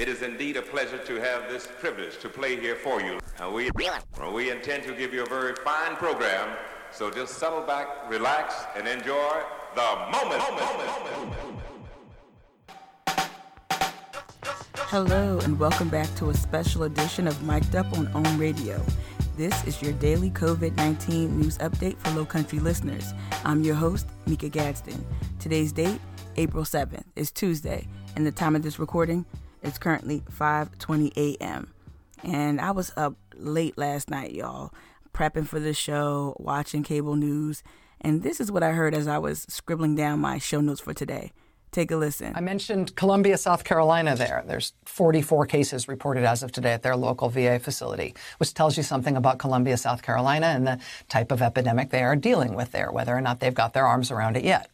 It is indeed a pleasure to have this privilege to play here for you. We, we intend to give you a very fine program, so just settle back, relax, and enjoy the moment. Hello, and welcome back to a special edition of Mic'd Up on OWN Radio. This is your daily COVID 19 news update for Low Country listeners. I'm your host, Mika Gadsden. Today's date, April 7th, is Tuesday, and the time of this recording is currently 5:20 a.m. And I was up late last night, y'all, prepping for the show, watching cable news, and this is what I heard as I was scribbling down my show notes for today. Take a listen. I mentioned Columbia, South Carolina there. There's 44 cases reported as of today at their local VA facility, which tells you something about Columbia, South Carolina and the type of epidemic they are dealing with there, whether or not they've got their arms around it yet.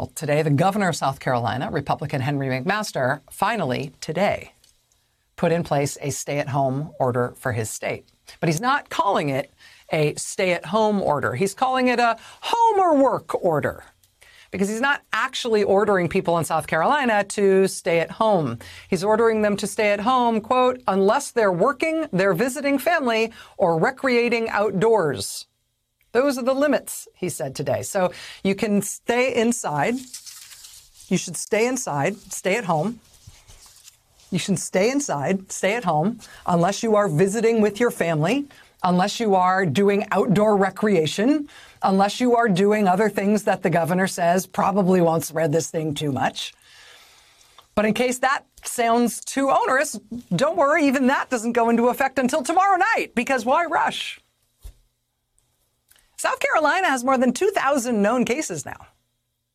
Well, today, the governor of South Carolina, Republican Henry McMaster, finally, today, put in place a stay at home order for his state. But he's not calling it a stay at home order. He's calling it a home or work order because he's not actually ordering people in South Carolina to stay at home. He's ordering them to stay at home, quote, unless they're working, they're visiting family, or recreating outdoors. Those are the limits, he said today. So you can stay inside. You should stay inside, stay at home. You should stay inside, stay at home, unless you are visiting with your family, unless you are doing outdoor recreation, unless you are doing other things that the governor says probably won't spread this thing too much. But in case that sounds too onerous, don't worry, even that doesn't go into effect until tomorrow night, because why rush? South Carolina has more than 2,000 known cases now.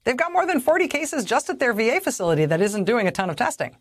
They've got more than 40 cases just at their VA facility that isn't doing a ton of testing.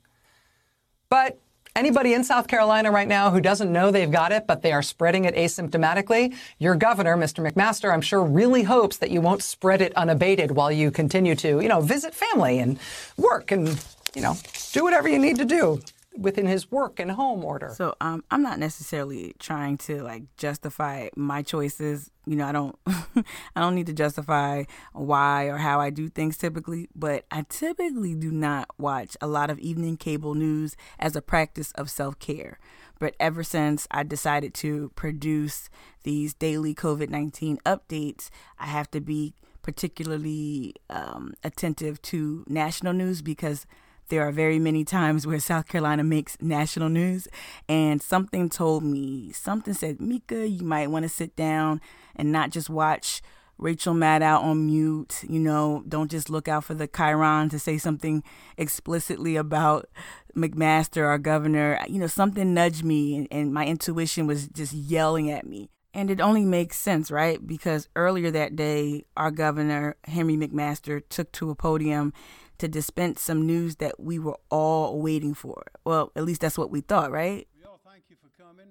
But Anybody in South Carolina right now who doesn't know they've got it, but they are spreading it asymptomatically, your governor, Mr. McMaster, I'm sure really hopes that you won't spread it unabated while you continue to, you know, visit family and work and, you know, do whatever you need to do within his work and home order. So um, I'm not necessarily trying to like justify my choices. You know, I don't I don't need to justify why or how I do things typically, but I typically do not watch a lot of evening cable news as a practice of self-care. But ever since I decided to produce these daily COVID-19 updates, I have to be particularly um, attentive to national news because there are very many times where South Carolina makes national news, and something told me, something said, Mika, you might want to sit down and not just watch Rachel Maddow on mute. You know, don't just look out for the chyron to say something explicitly about McMaster, our governor. You know, something nudged me, and, and my intuition was just yelling at me. And it only makes sense, right? Because earlier that day, our governor, Henry McMaster, took to a podium to dispense some news that we were all waiting for. Well, at least that's what we thought, right? Well, thank you for coming.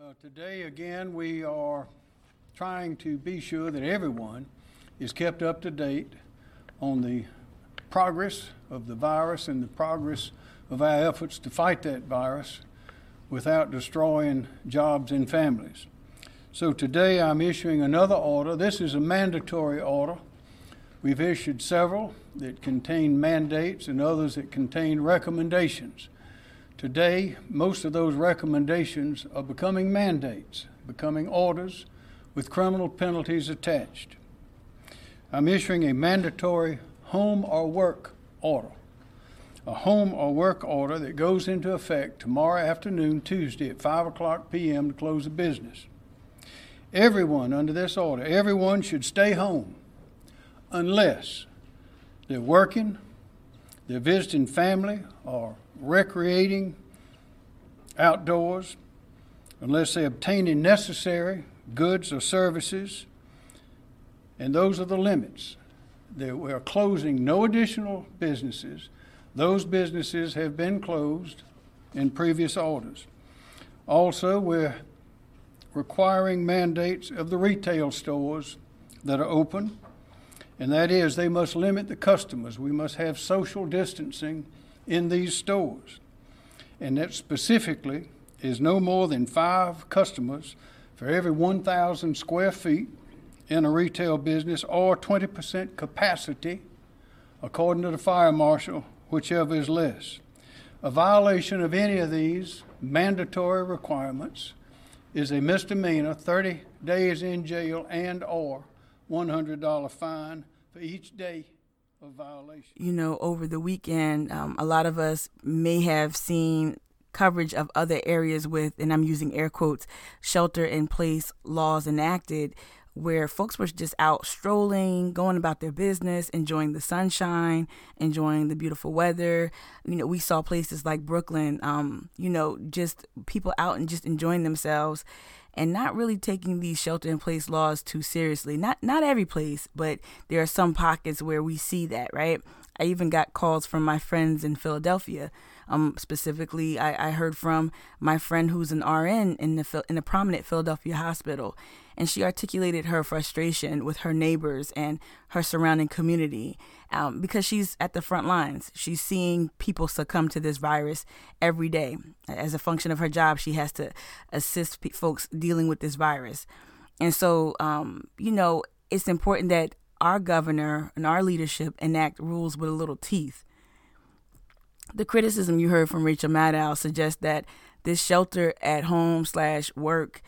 Uh, today, again, we are trying to be sure that everyone is kept up to date on the progress of the virus and the progress of our efforts to fight that virus without destroying jobs and families. So today I'm issuing another order. This is a mandatory order We've issued several that contain mandates and others that contain recommendations. Today, most of those recommendations are becoming mandates, becoming orders with criminal penalties attached. I'm issuing a mandatory home or work order, a home or work order that goes into effect tomorrow afternoon, Tuesday at 5 o'clock p.m. to close the business. Everyone under this order, everyone should stay home unless they're working, they're visiting family, or recreating outdoors, unless they're obtaining necessary goods or services. And those are the limits. we are closing no additional businesses. Those businesses have been closed in previous orders. Also, we're requiring mandates of the retail stores that are open and that is they must limit the customers. We must have social distancing in these stores. And that specifically is no more than five customers for every 1,000 square feet in a retail business or 20% capacity, according to the fire marshal, whichever is less. A violation of any of these mandatory requirements is a misdemeanor, 30 days in jail and or $100 fine for each day of violation. You know, over the weekend, um, a lot of us may have seen coverage of other areas with, and I'm using air quotes, shelter in place laws enacted where folks were just out strolling, going about their business, enjoying the sunshine, enjoying the beautiful weather. You know, we saw places like Brooklyn, um, you know, just people out and just enjoying themselves and not really taking these shelter in place laws too seriously. Not not every place, but there are some pockets where we see that, right? I even got calls from my friends in Philadelphia. Um, specifically, I, I heard from my friend who's an RN in the in a prominent Philadelphia hospital, and she articulated her frustration with her neighbors and her surrounding community um, because she's at the front lines. She's seeing people succumb to this virus every day. As a function of her job, she has to assist p- folks dealing with this virus. And so, um, you know, it's important that our governor and our leadership enact rules with a little teeth. The criticism you heard from Rachel Maddow suggests that this shelter at home slash work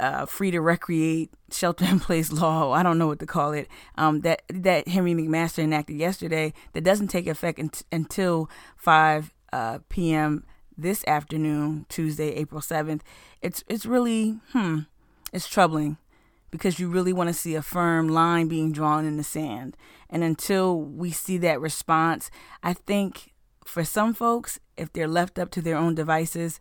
uh, free to recreate shelter in place law i don't know what to call it um, that that henry mcmaster enacted yesterday that doesn't take effect in, until 5 uh, p.m this afternoon tuesday april 7th it's it's really hmm it's troubling because you really want to see a firm line being drawn in the sand. And until we see that response i think for some folks if they're left up to their own devices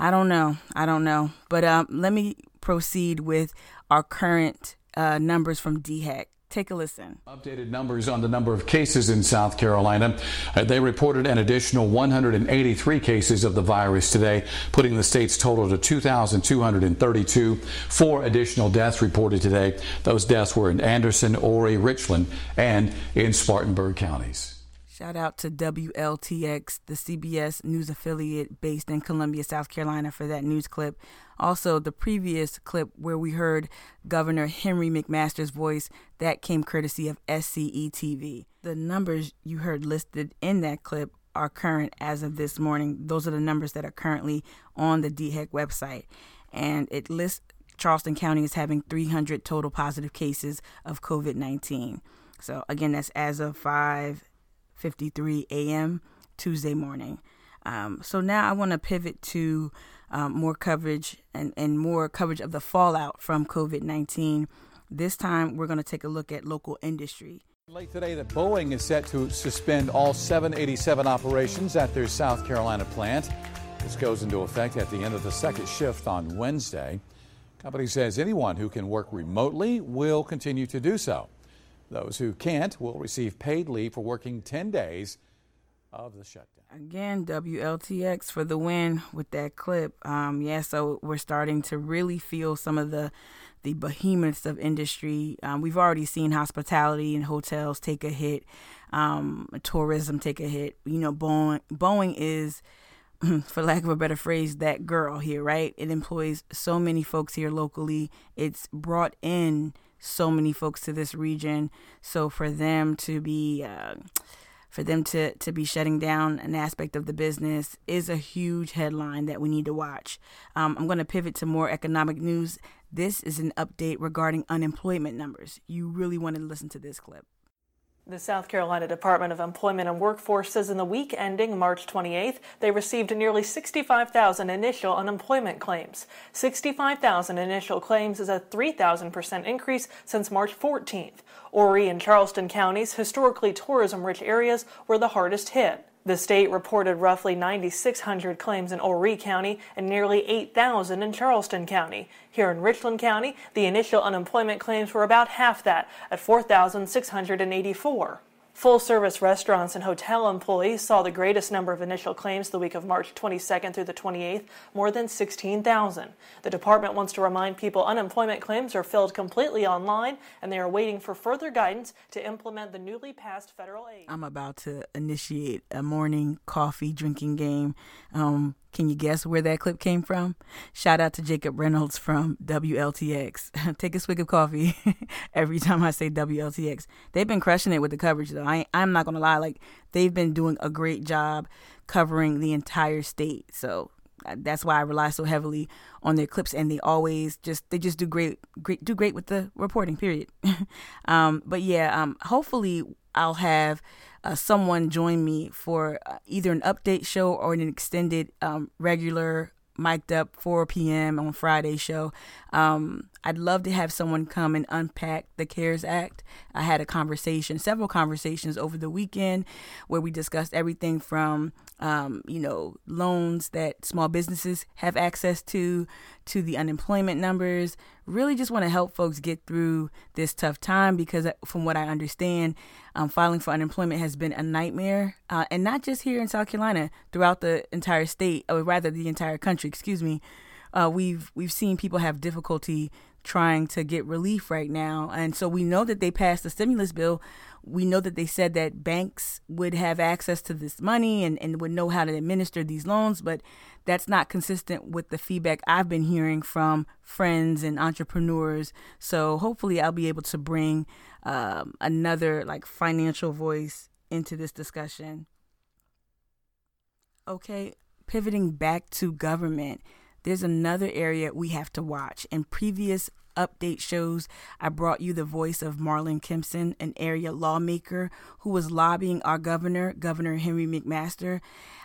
I don't know. I don't know. But um, let me proceed with our current uh, numbers from DHEC. Take a listen. Updated numbers on the number of cases in South Carolina. Uh, they reported an additional 183 cases of the virus today, putting the state's total to 2,232. Four additional deaths reported today. Those deaths were in Anderson, Horry, Richland, and in Spartanburg counties. Shout out to WLTX, the CBS news affiliate based in Columbia, South Carolina, for that news clip. Also, the previous clip where we heard Governor Henry McMaster's voice, that came courtesy of SCE TV. The numbers you heard listed in that clip are current as of this morning. Those are the numbers that are currently on the DHEC website. And it lists Charleston County as having 300 total positive cases of COVID 19. So, again, that's as of 5 53 a.m. Tuesday morning. Um, so now I want to pivot to um, more coverage and, and more coverage of the fallout from COVID 19. This time we're going to take a look at local industry. Late today, that Boeing is set to suspend all 787 operations at their South Carolina plant. This goes into effect at the end of the second shift on Wednesday. Company says anyone who can work remotely will continue to do so. Those who can't will receive paid leave for working 10 days of the shutdown. Again, WLTX for the win with that clip. Um, yeah, so we're starting to really feel some of the the behemoths of industry. Um, we've already seen hospitality and hotels take a hit, um, tourism take a hit. You know, Boeing, Boeing is, for lack of a better phrase, that girl here, right? It employs so many folks here locally. It's brought in so many folks to this region. So for them to be uh, for them to to be shutting down an aspect of the business is a huge headline that we need to watch. Um, I'm going to pivot to more economic news. This is an update regarding unemployment numbers. You really want to listen to this clip. The South Carolina Department of Employment and Workforce says in the week ending March 28th, they received nearly 65,000 initial unemployment claims. 65,000 initial claims is a 3,000% increase since March 14th. Horry and Charleston counties, historically tourism rich areas, were the hardest hit. The state reported roughly 9,600 claims in Horry County and nearly 8,000 in Charleston County. Here in Richland County, the initial unemployment claims were about half that, at 4,684. Full service restaurants and hotel employees saw the greatest number of initial claims the week of March 22nd through the 28th, more than 16,000. The department wants to remind people unemployment claims are filled completely online and they are waiting for further guidance to implement the newly passed federal aid. I'm about to initiate a morning coffee drinking game. Um, can you guess where that clip came from? Shout out to Jacob Reynolds from WLTX. Take a swig of coffee every time I say WLTX. They've been crushing it with the coverage, though. I, I'm not going to lie. Like, they've been doing a great job covering the entire state. So uh, that's why I rely so heavily on their clips, and they always just they just do great, great do great with the reporting. Period. um, but yeah, um, hopefully I'll have uh, someone join me for uh, either an update show or an extended um, regular mic'd up 4 p.m. on Friday show. Um, I'd love to have someone come and unpack the CARES Act. I had a conversation, several conversations over the weekend where we discussed everything from, um, you know, loans that small businesses have access to, to the unemployment numbers. Really just want to help folks get through this tough time because, uh, from what I understand, um, filing for unemployment has been a nightmare. Uh, and not just here in South Carolina, throughout the entire state, or rather the entire country, excuse me. Uh, we've we've seen people have difficulty trying to get relief right now. And so we know that they passed the stimulus bill. We know that they said that banks would have access to this money and, and would know how to administer these loans, but that's not consistent with the feedback I've been hearing from friends and entrepreneurs. So hopefully I'll be able to bring um, another like financial voice into this discussion. Okay, pivoting back to government there's another area we have to watch. In previous update shows, I brought you the voice of Marlon Kimpson, an area lawmaker who was lobbying our governor, Governor Henry McMaster,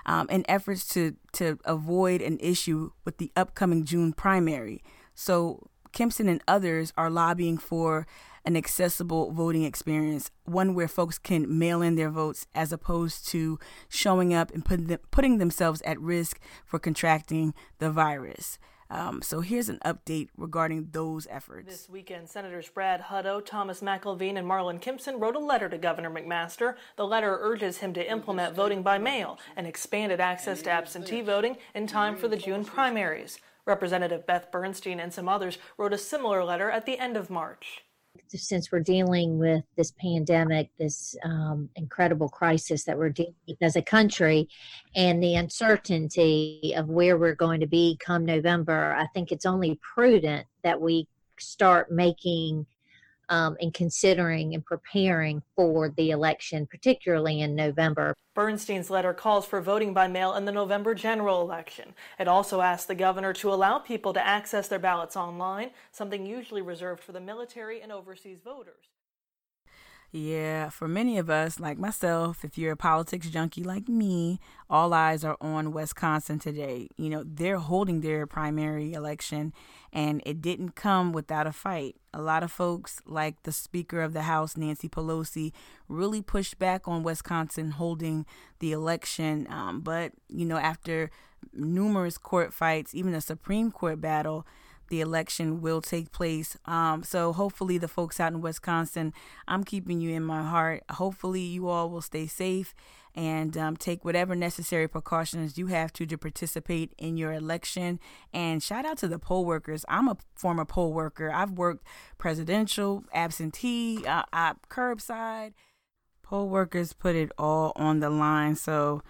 um, in efforts to, to avoid an issue with the upcoming June primary. So Kimpson and others are lobbying for an accessible voting experience, one where folks can mail in their votes as opposed to showing up and putting, them, putting themselves at risk for contracting the virus. Um, so here's an update regarding those efforts. This weekend, Senators Brad Hutto, Thomas McElveen, and Marlon Kimpson wrote a letter to Governor McMaster. The letter urges him to implement voting by mail and expanded access to absentee voting in time for the June primaries. Representative Beth Bernstein and some others wrote a similar letter at the end of March since we're dealing with this pandemic, this um, incredible crisis that we're dealing with as a country, and the uncertainty of where we're going to be come November, I think it's only prudent that we start making um, and considering and preparing for the election, particularly in November. Bernstein's letter calls for voting by mail in the November general election. It also asks the governor to allow people to access their ballots online, something usually reserved for the military and overseas voters. Yeah, for many of us, like myself, if you're a politics junkie like me, all eyes are on Wisconsin today. You know, they're holding their primary election, and it didn't come without a fight. A lot of folks, like the Speaker of the House, Nancy Pelosi, really pushed back on Wisconsin holding the election. Um, but, you know, after numerous court fights, even a Supreme Court battle, the election will take place. Um, so hopefully, the folks out in Wisconsin, I'm keeping you in my heart. Hopefully, you all will stay safe and um, take whatever necessary precautions you have to to participate in your election. And shout out to the poll workers. I'm a former poll worker. I've worked presidential, absentee, uh, uh, curbside. Poll workers put it all on the line. So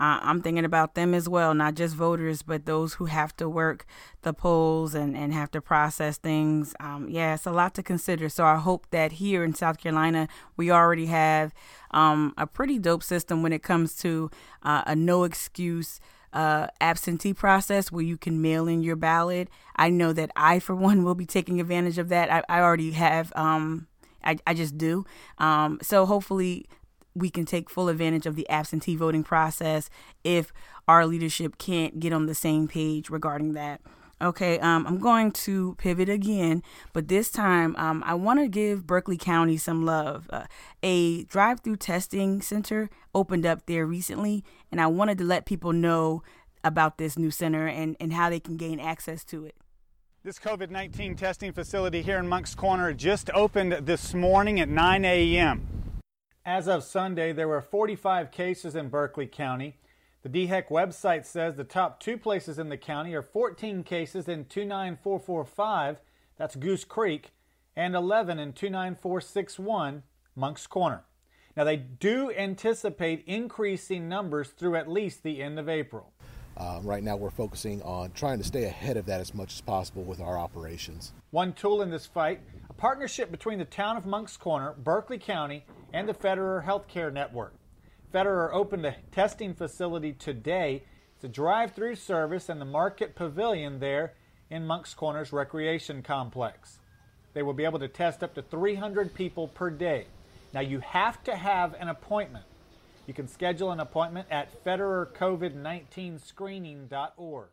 uh, I'm thinking about them as well, not just voters, but those who have to work the polls and, and have to process things. Um, yeah, it's a lot to consider. So I hope that here in South Carolina, we already have um, a pretty dope system when it comes to uh, a no excuse. Uh, absentee process where you can mail in your ballot. I know that I, for one, will be taking advantage of that. I, I already have. Um, I, I just do. Um, so hopefully we can take full advantage of the absentee voting process if our leadership can't get on the same page regarding that. Okay, um, I'm going to pivot again, but this time um, I want to give Berkeley County some love. Uh, a drive through testing center opened up there recently, and I wanted to let people know about this new center and, and how they can gain access to it. This COVID 19 testing facility here in Moncks Corner just opened this morning at 9 a.m. As of Sunday, there were 45 cases in Berkeley County. The DHEC website says the top two places in the county are 14 cases in 29445, that's Goose Creek, and 11 in 29461, Moncks Corner. Now, they do anticipate increasing numbers through at least the end of April. Uh, right now, we're focusing on trying to stay ahead of that as much as possible with our operations. One tool in this fight a partnership between the town of Moncks Corner, Berkeley County, and the Fetter Healthcare Network. Fetter opened a testing facility today. It's a drive through service in the Market Pavilion there in Moncks Corners Recreation Complex. They will be able to test up to 300 people per day. Now, you have to have an appointment. You can schedule an appointment at fettercovid19screening.org.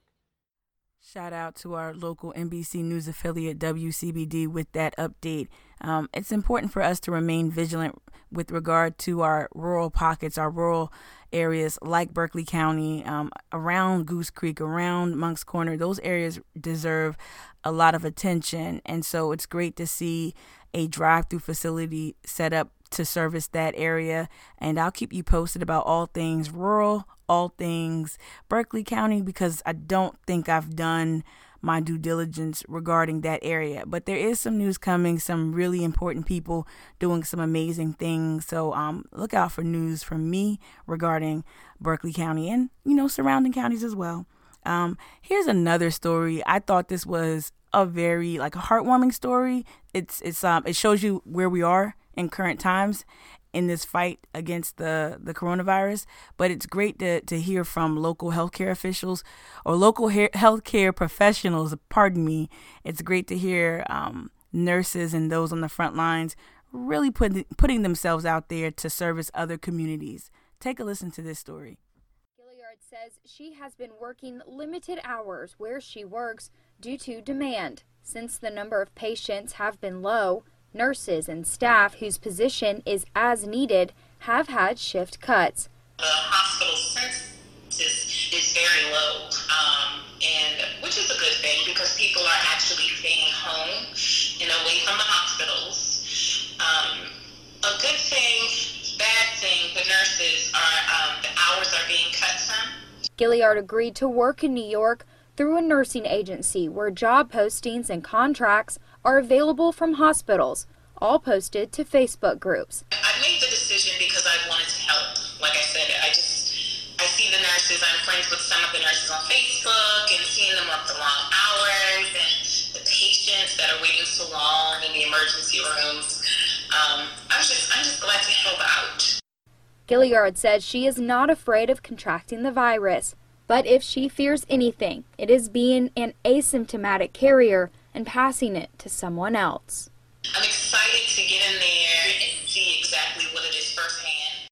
Shout out to our local NBC News affiliate WCBD with that update. Um, it's important for us to remain vigilant with regard to our rural pockets, our rural areas like Berkeley County, um, around Goose Creek, around Moncks Corner. Those areas deserve a lot of attention. And so it's great to see a drive through facility set up to service that area. And I'll keep you posted about all things rural, all things Berkeley County, because I don't think I've done my due diligence regarding that area. But there is some news coming, some really important people doing some amazing things. So um, look out for news from me regarding Berkeley County and, you know, surrounding counties as well. Um, here's another story. I thought this was a very like a heartwarming story. It's it's um it shows you where we are in current times in this fight against the, the coronavirus. But it's great to, to hear from local healthcare officials or local he- healthcare professionals. Pardon me. It's great to hear um, nurses and those on the front lines really putting putting themselves out there to service other communities. Take a listen to this story. Gilliard says she has been working limited hours where she works due to demand. Since the number of patients have been low, Nurses and staff whose position is as needed have had shift cuts. The hospital census is very low, um, and which is a good thing because people are actually staying home and away from the hospitals. Um, a good thing, bad thing, the nurses are um, the hours are being cut some. Gilliard agreed to work in New York through a nursing agency where job postings and contracts are available from hospitals, all posted to Facebook groups. I made the decision because I wanted to help. Like I said, I just I see the nurses. I'm friends with some of the nurses on Facebook and seeing them work the long hours and the patients that are waiting so long in the emergency rooms. Um, I'm just I'm just glad to help out. Gilliard says she is not afraid of contracting the virus, but if she fears anything, it is being an asymptomatic carrier and passing it to someone else. I'm excited to get in there and see exactly what it is firsthand.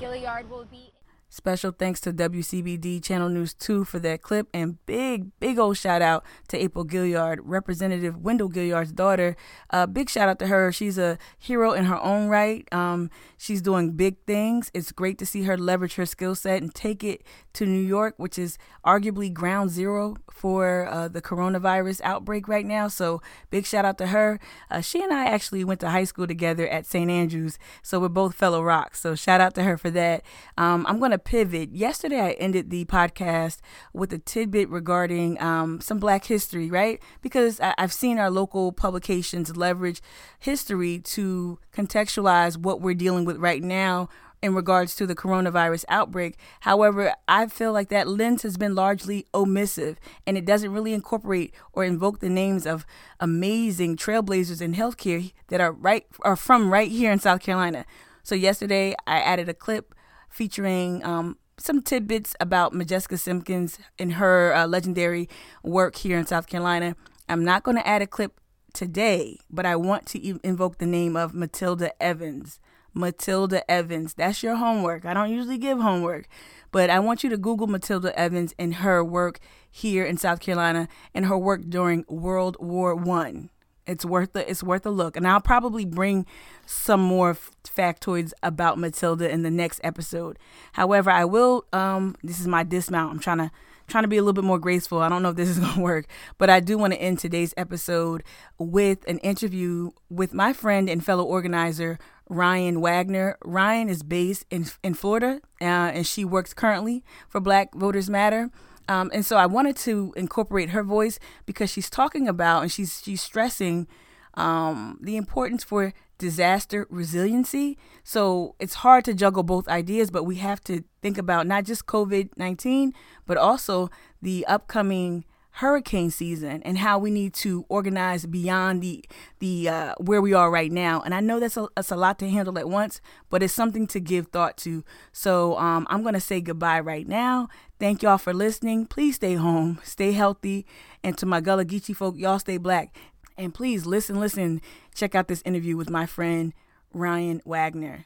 Gilliard will be Special thanks to WCBD Channel News 2 for that clip, and big, big old shout out to April Gilliard, Representative Wendell Gilliard's daughter. Uh, big shout out to her. She's a hero in her own right. Um, she's doing big things. It's great to see her leverage her skill set and take it to New York, which is arguably ground zero for uh, the coronavirus outbreak right now. So, big shout out to her. Uh, she and I actually went to high school together at St. Andrews, so we're both fellow rocks. So, shout out to her for that. Um, I'm going to pivot. Yesterday, I ended the podcast with a tidbit regarding um, some Black history, right? Because I- I've seen our local publications leverage history to contextualize what we're dealing with right now in regards to the coronavirus outbreak. However, I feel like that lens has been largely omissive and it doesn't really incorporate or invoke the names of amazing trailblazers in healthcare that are right are from right here in South Carolina. So yesterday I added a clip featuring um, some tidbits about Modjeska Simkins and her uh, legendary work here in South Carolina. I'm not going to add a clip today, but I want to invoke the name of Matilda Evans. Matilda Evans. That's your homework. I don't usually give homework, but I want you to Google Matilda Evans and her work here in South Carolina and her work during World War One. It's worth the it's worth a look, and I'll probably bring some more factoids about Matilda in the next episode. However, I will. Um, this is my dismount. I'm trying to trying to be a little bit more graceful. I don't know if this is to work, but I do want to end today's episode with an interview with my friend and fellow organizer Ryan Wagner. Ryan is based in in Florida, uh, and she works currently for Black Voters Matter. Um, and so I wanted to incorporate her voice because she's talking about and she's she's stressing um, the importance for disaster resiliency. So it's hard to juggle both ideas, but we have to think about not just COVID 19, but also the upcoming hurricane season and how we need to organize beyond the the uh, where we are right now. And I know that's a, that's a lot to handle at once, but it's something to give thought to. So um, I'm gonna say goodbye right now. Thank y'all for listening. Please stay home, stay healthy, and to my Gullah Geechee folk, y'all stay black. And please listen, listen, check out this interview with my friend Ryan Wagner.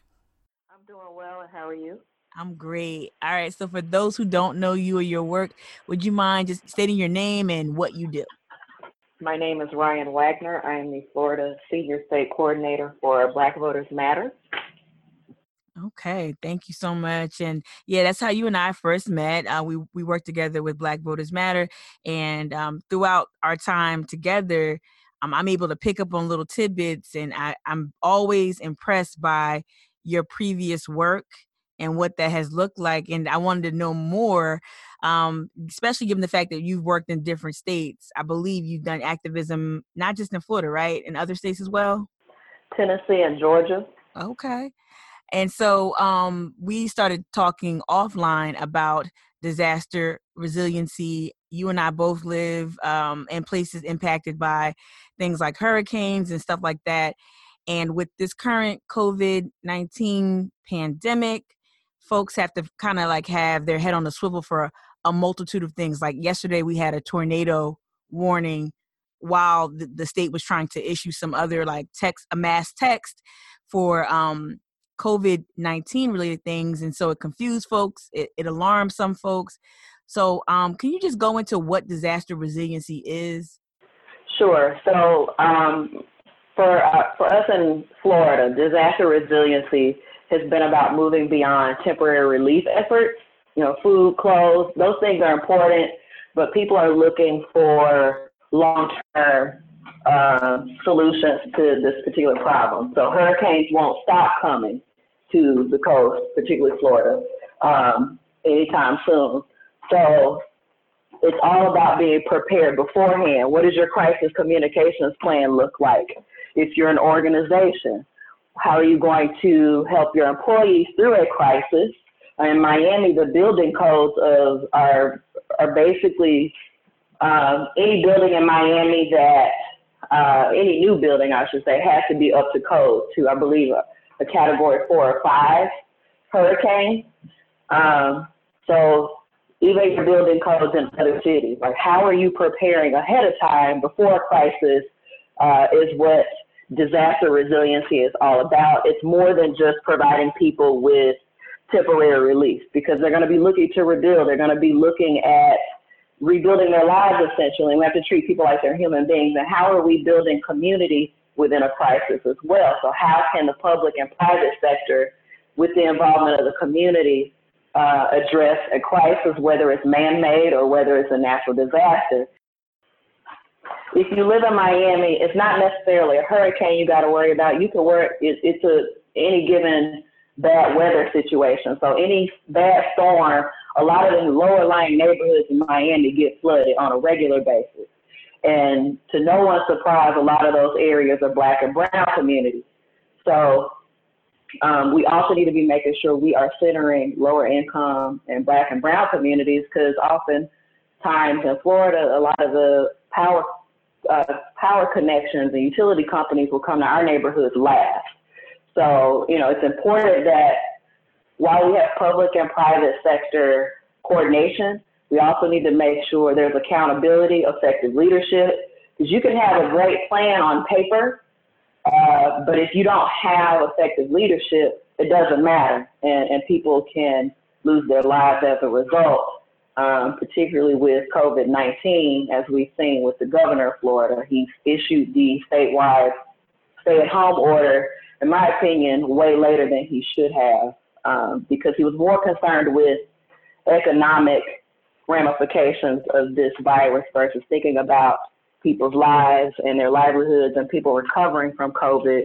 I'm doing well, and how are you? I'm great. All right. So, for those who don't know you or your work, would you mind just stating your name and what you do? My name is Ryan Wagner. I am the Florida Senior State Coordinator for Black Voters Matter. Okay, thank you so much. And yeah, that's how you and I first met. Uh, we we worked together with Black Voters Matter, and um, throughout our time together, um, I'm able to pick up on little tidbits, and I, I'm always impressed by your previous work and what that has looked like. And I wanted to know more, um, especially given the fact that you've worked in different states. I believe you've done activism not just in Florida, right? In other states as well? Tennessee and Georgia. Okay. And so um, we started talking offline about disaster resiliency. You and I both live um, in places impacted by things like hurricanes and stuff like that. And with this current COVID 19 pandemic, folks have to kind of like have their head on the swivel for a, a, multitude of things. Like yesterday, we had a tornado warning while the, the, state was trying to issue some other like text, a mass text for um, COVID 19 related things. And so it confused folks, it, it alarmed some folks. So, um, can you just go into what disaster resiliency is? Sure. So, um, for uh, for us in Florida, disaster resiliency has been about moving beyond temporary relief efforts. You know, food, clothes, those things are important, but people are looking for long-term uh, solutions to this particular problem. So hurricanes won't stop coming to the coast, particularly Florida, um, anytime soon. So it's all about being prepared beforehand. What does your crisis communications plan look like? If you're an organization, how are you going to help your employees through a crisis? In Miami, the building codes of are are basically um, any building in Miami that uh, any new building, I should say, has to be up to code to, I believe, a, a category four or five hurricane. Um, so even your building codes in other cities, like how are you preparing ahead of time before a crisis uh, is what disaster resiliency is all about. It's more than just providing people with temporary relief because they're going to be looking to rebuild. They're going to be looking at rebuilding their lives essentially. We have to treat people like they're human beings. And how are we building community within a crisis as well? So how can the public and private sector, with the involvement of the community, uh, address a crisis, whether it's man-made or whether it's a natural disaster? if you live in Miami, it's not necessarily a hurricane you got to worry about. You can work. It, it's a any given bad weather situation. So any bad storm, a lot of the lower lying neighborhoods in Miami get flooded on a regular basis. And to no one's surprise, a lot of those areas are black and brown communities. So um, we also need to be making sure we are centering lower income and black and brown communities because often times in Florida, a lot of the power uh, power connections and utility companies will come to our neighborhoods last. So, you know, it's important that while we have public and private sector coordination, we also need to make sure there's accountability, effective leadership, because you can have a great plan on paper, uh, but if you don't have effective leadership, it doesn't matter, and, and people can lose their lives as a result um, particularly with COVID 19, as we've seen with the governor of Florida. He's issued the statewide stay at home order, in my opinion, way later than he should have, um, because he was more concerned with economic ramifications of this virus versus thinking about people's lives and their livelihoods and people recovering from COVID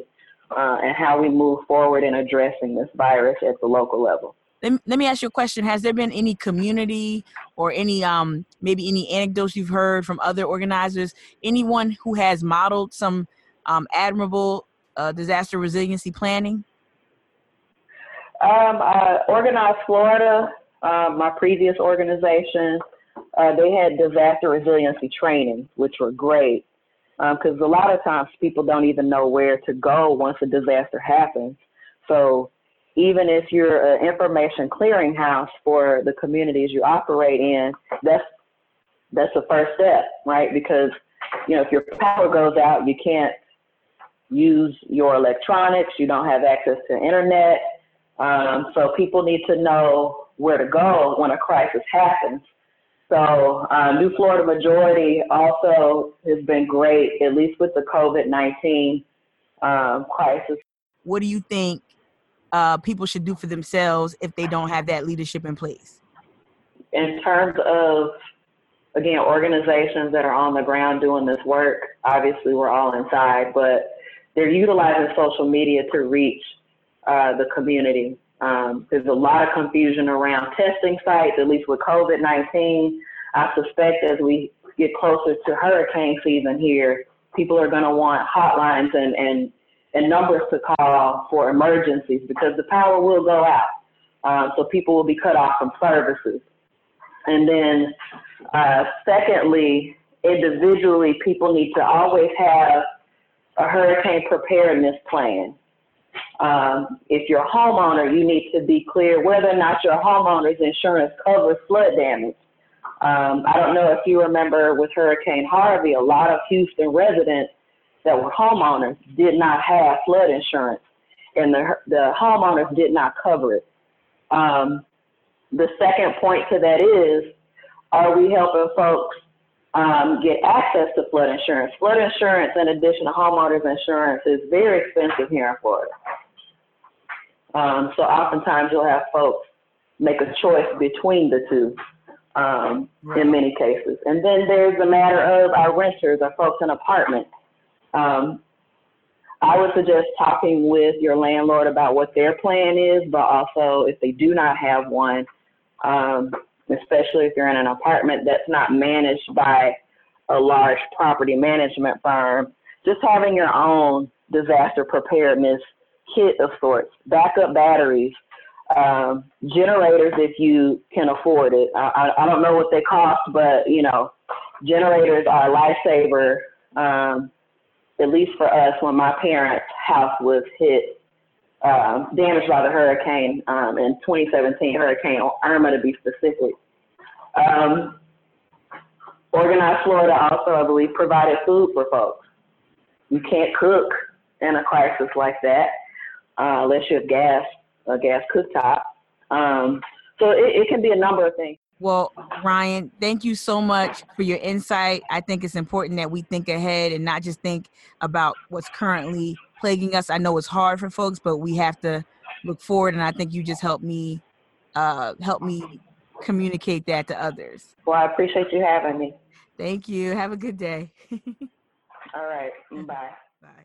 uh, and how we move forward in addressing this virus at the local level. Let me, ask you a question. Has there been any community or any um maybe any anecdotes you've heard from other organizers? Anyone who has modeled some um, admirable uh, disaster resiliency planning um, uh, organized florida uh, my previous organization uh, they had disaster resiliency training, which were great because um, a lot of times people don't even know where to go once a disaster happens. So even if you're an information clearinghouse for the communities you operate in, that's that's the first step, right? Because you know if your power goes out, you can't use your electronics, you don't have access to internet. Um, so people need to know where to go when a crisis happens. So uh, New Florida Majority also has been great, at least with the COVID-19 um, crisis. What do you think uh, people should do for themselves if they don't have that leadership in place? In terms of, again, organizations that are on the ground doing this work, obviously we're all inside, but they're utilizing social media to reach uh, the community. Um, there's a lot of confusion around testing sites, at least with COVID 19. I suspect as we get closer to hurricane season here, people are going to want hotlines and, and, and numbers to call for emergencies because the power will go out. Um, so people will be cut off from services. And then, uh, secondly, individually, people need to always have a hurricane preparedness plan. Um, if you're a homeowner, you need to be clear whether or not your homeowner's insurance covers flood damage. Um, I don't know if you remember with Hurricane Harvey, a lot of Houston residents that were homeowners did not have flood insurance, and the the homeowners did not cover it. Um, the second point to that is, are we helping folks um, get access to flood insurance? Flood insurance, in addition to homeowners insurance, is very expensive here in Florida. Um, so oftentimes you'll have folks make a choice between the two um, right. in many cases. And then there's the matter of our renters, our folks in apartments. Um, I would suggest talking with your landlord about what their plan is, but also if they do not have one, um, especially if you're in an apartment that's not managed by a large property management firm, just having your own disaster preparedness kit of sorts, backup batteries, um, generators if you can afford it. I, I, don't know what they cost, but you know, generators are a lifesaver. Um, at least for us, when my parents' house was hit, um, damaged by the hurricane um, in 2017, Hurricane Irma to be specific. Um, Organized Florida also, I believe, provided food for folks. You can't cook in a crisis like that uh, unless you have gas, a gas cooktop. Um, so it, it can be a number of things. Well, Ryan, thank you so much for your insight. I think it's important that we think ahead and not just think about what's currently plaguing us. I know it's hard for folks, but we have to look forward. And I think you just helped me uh, help me communicate that to others. Well, I appreciate you having me. Thank you. Have a good day. All right. Bye. Bye.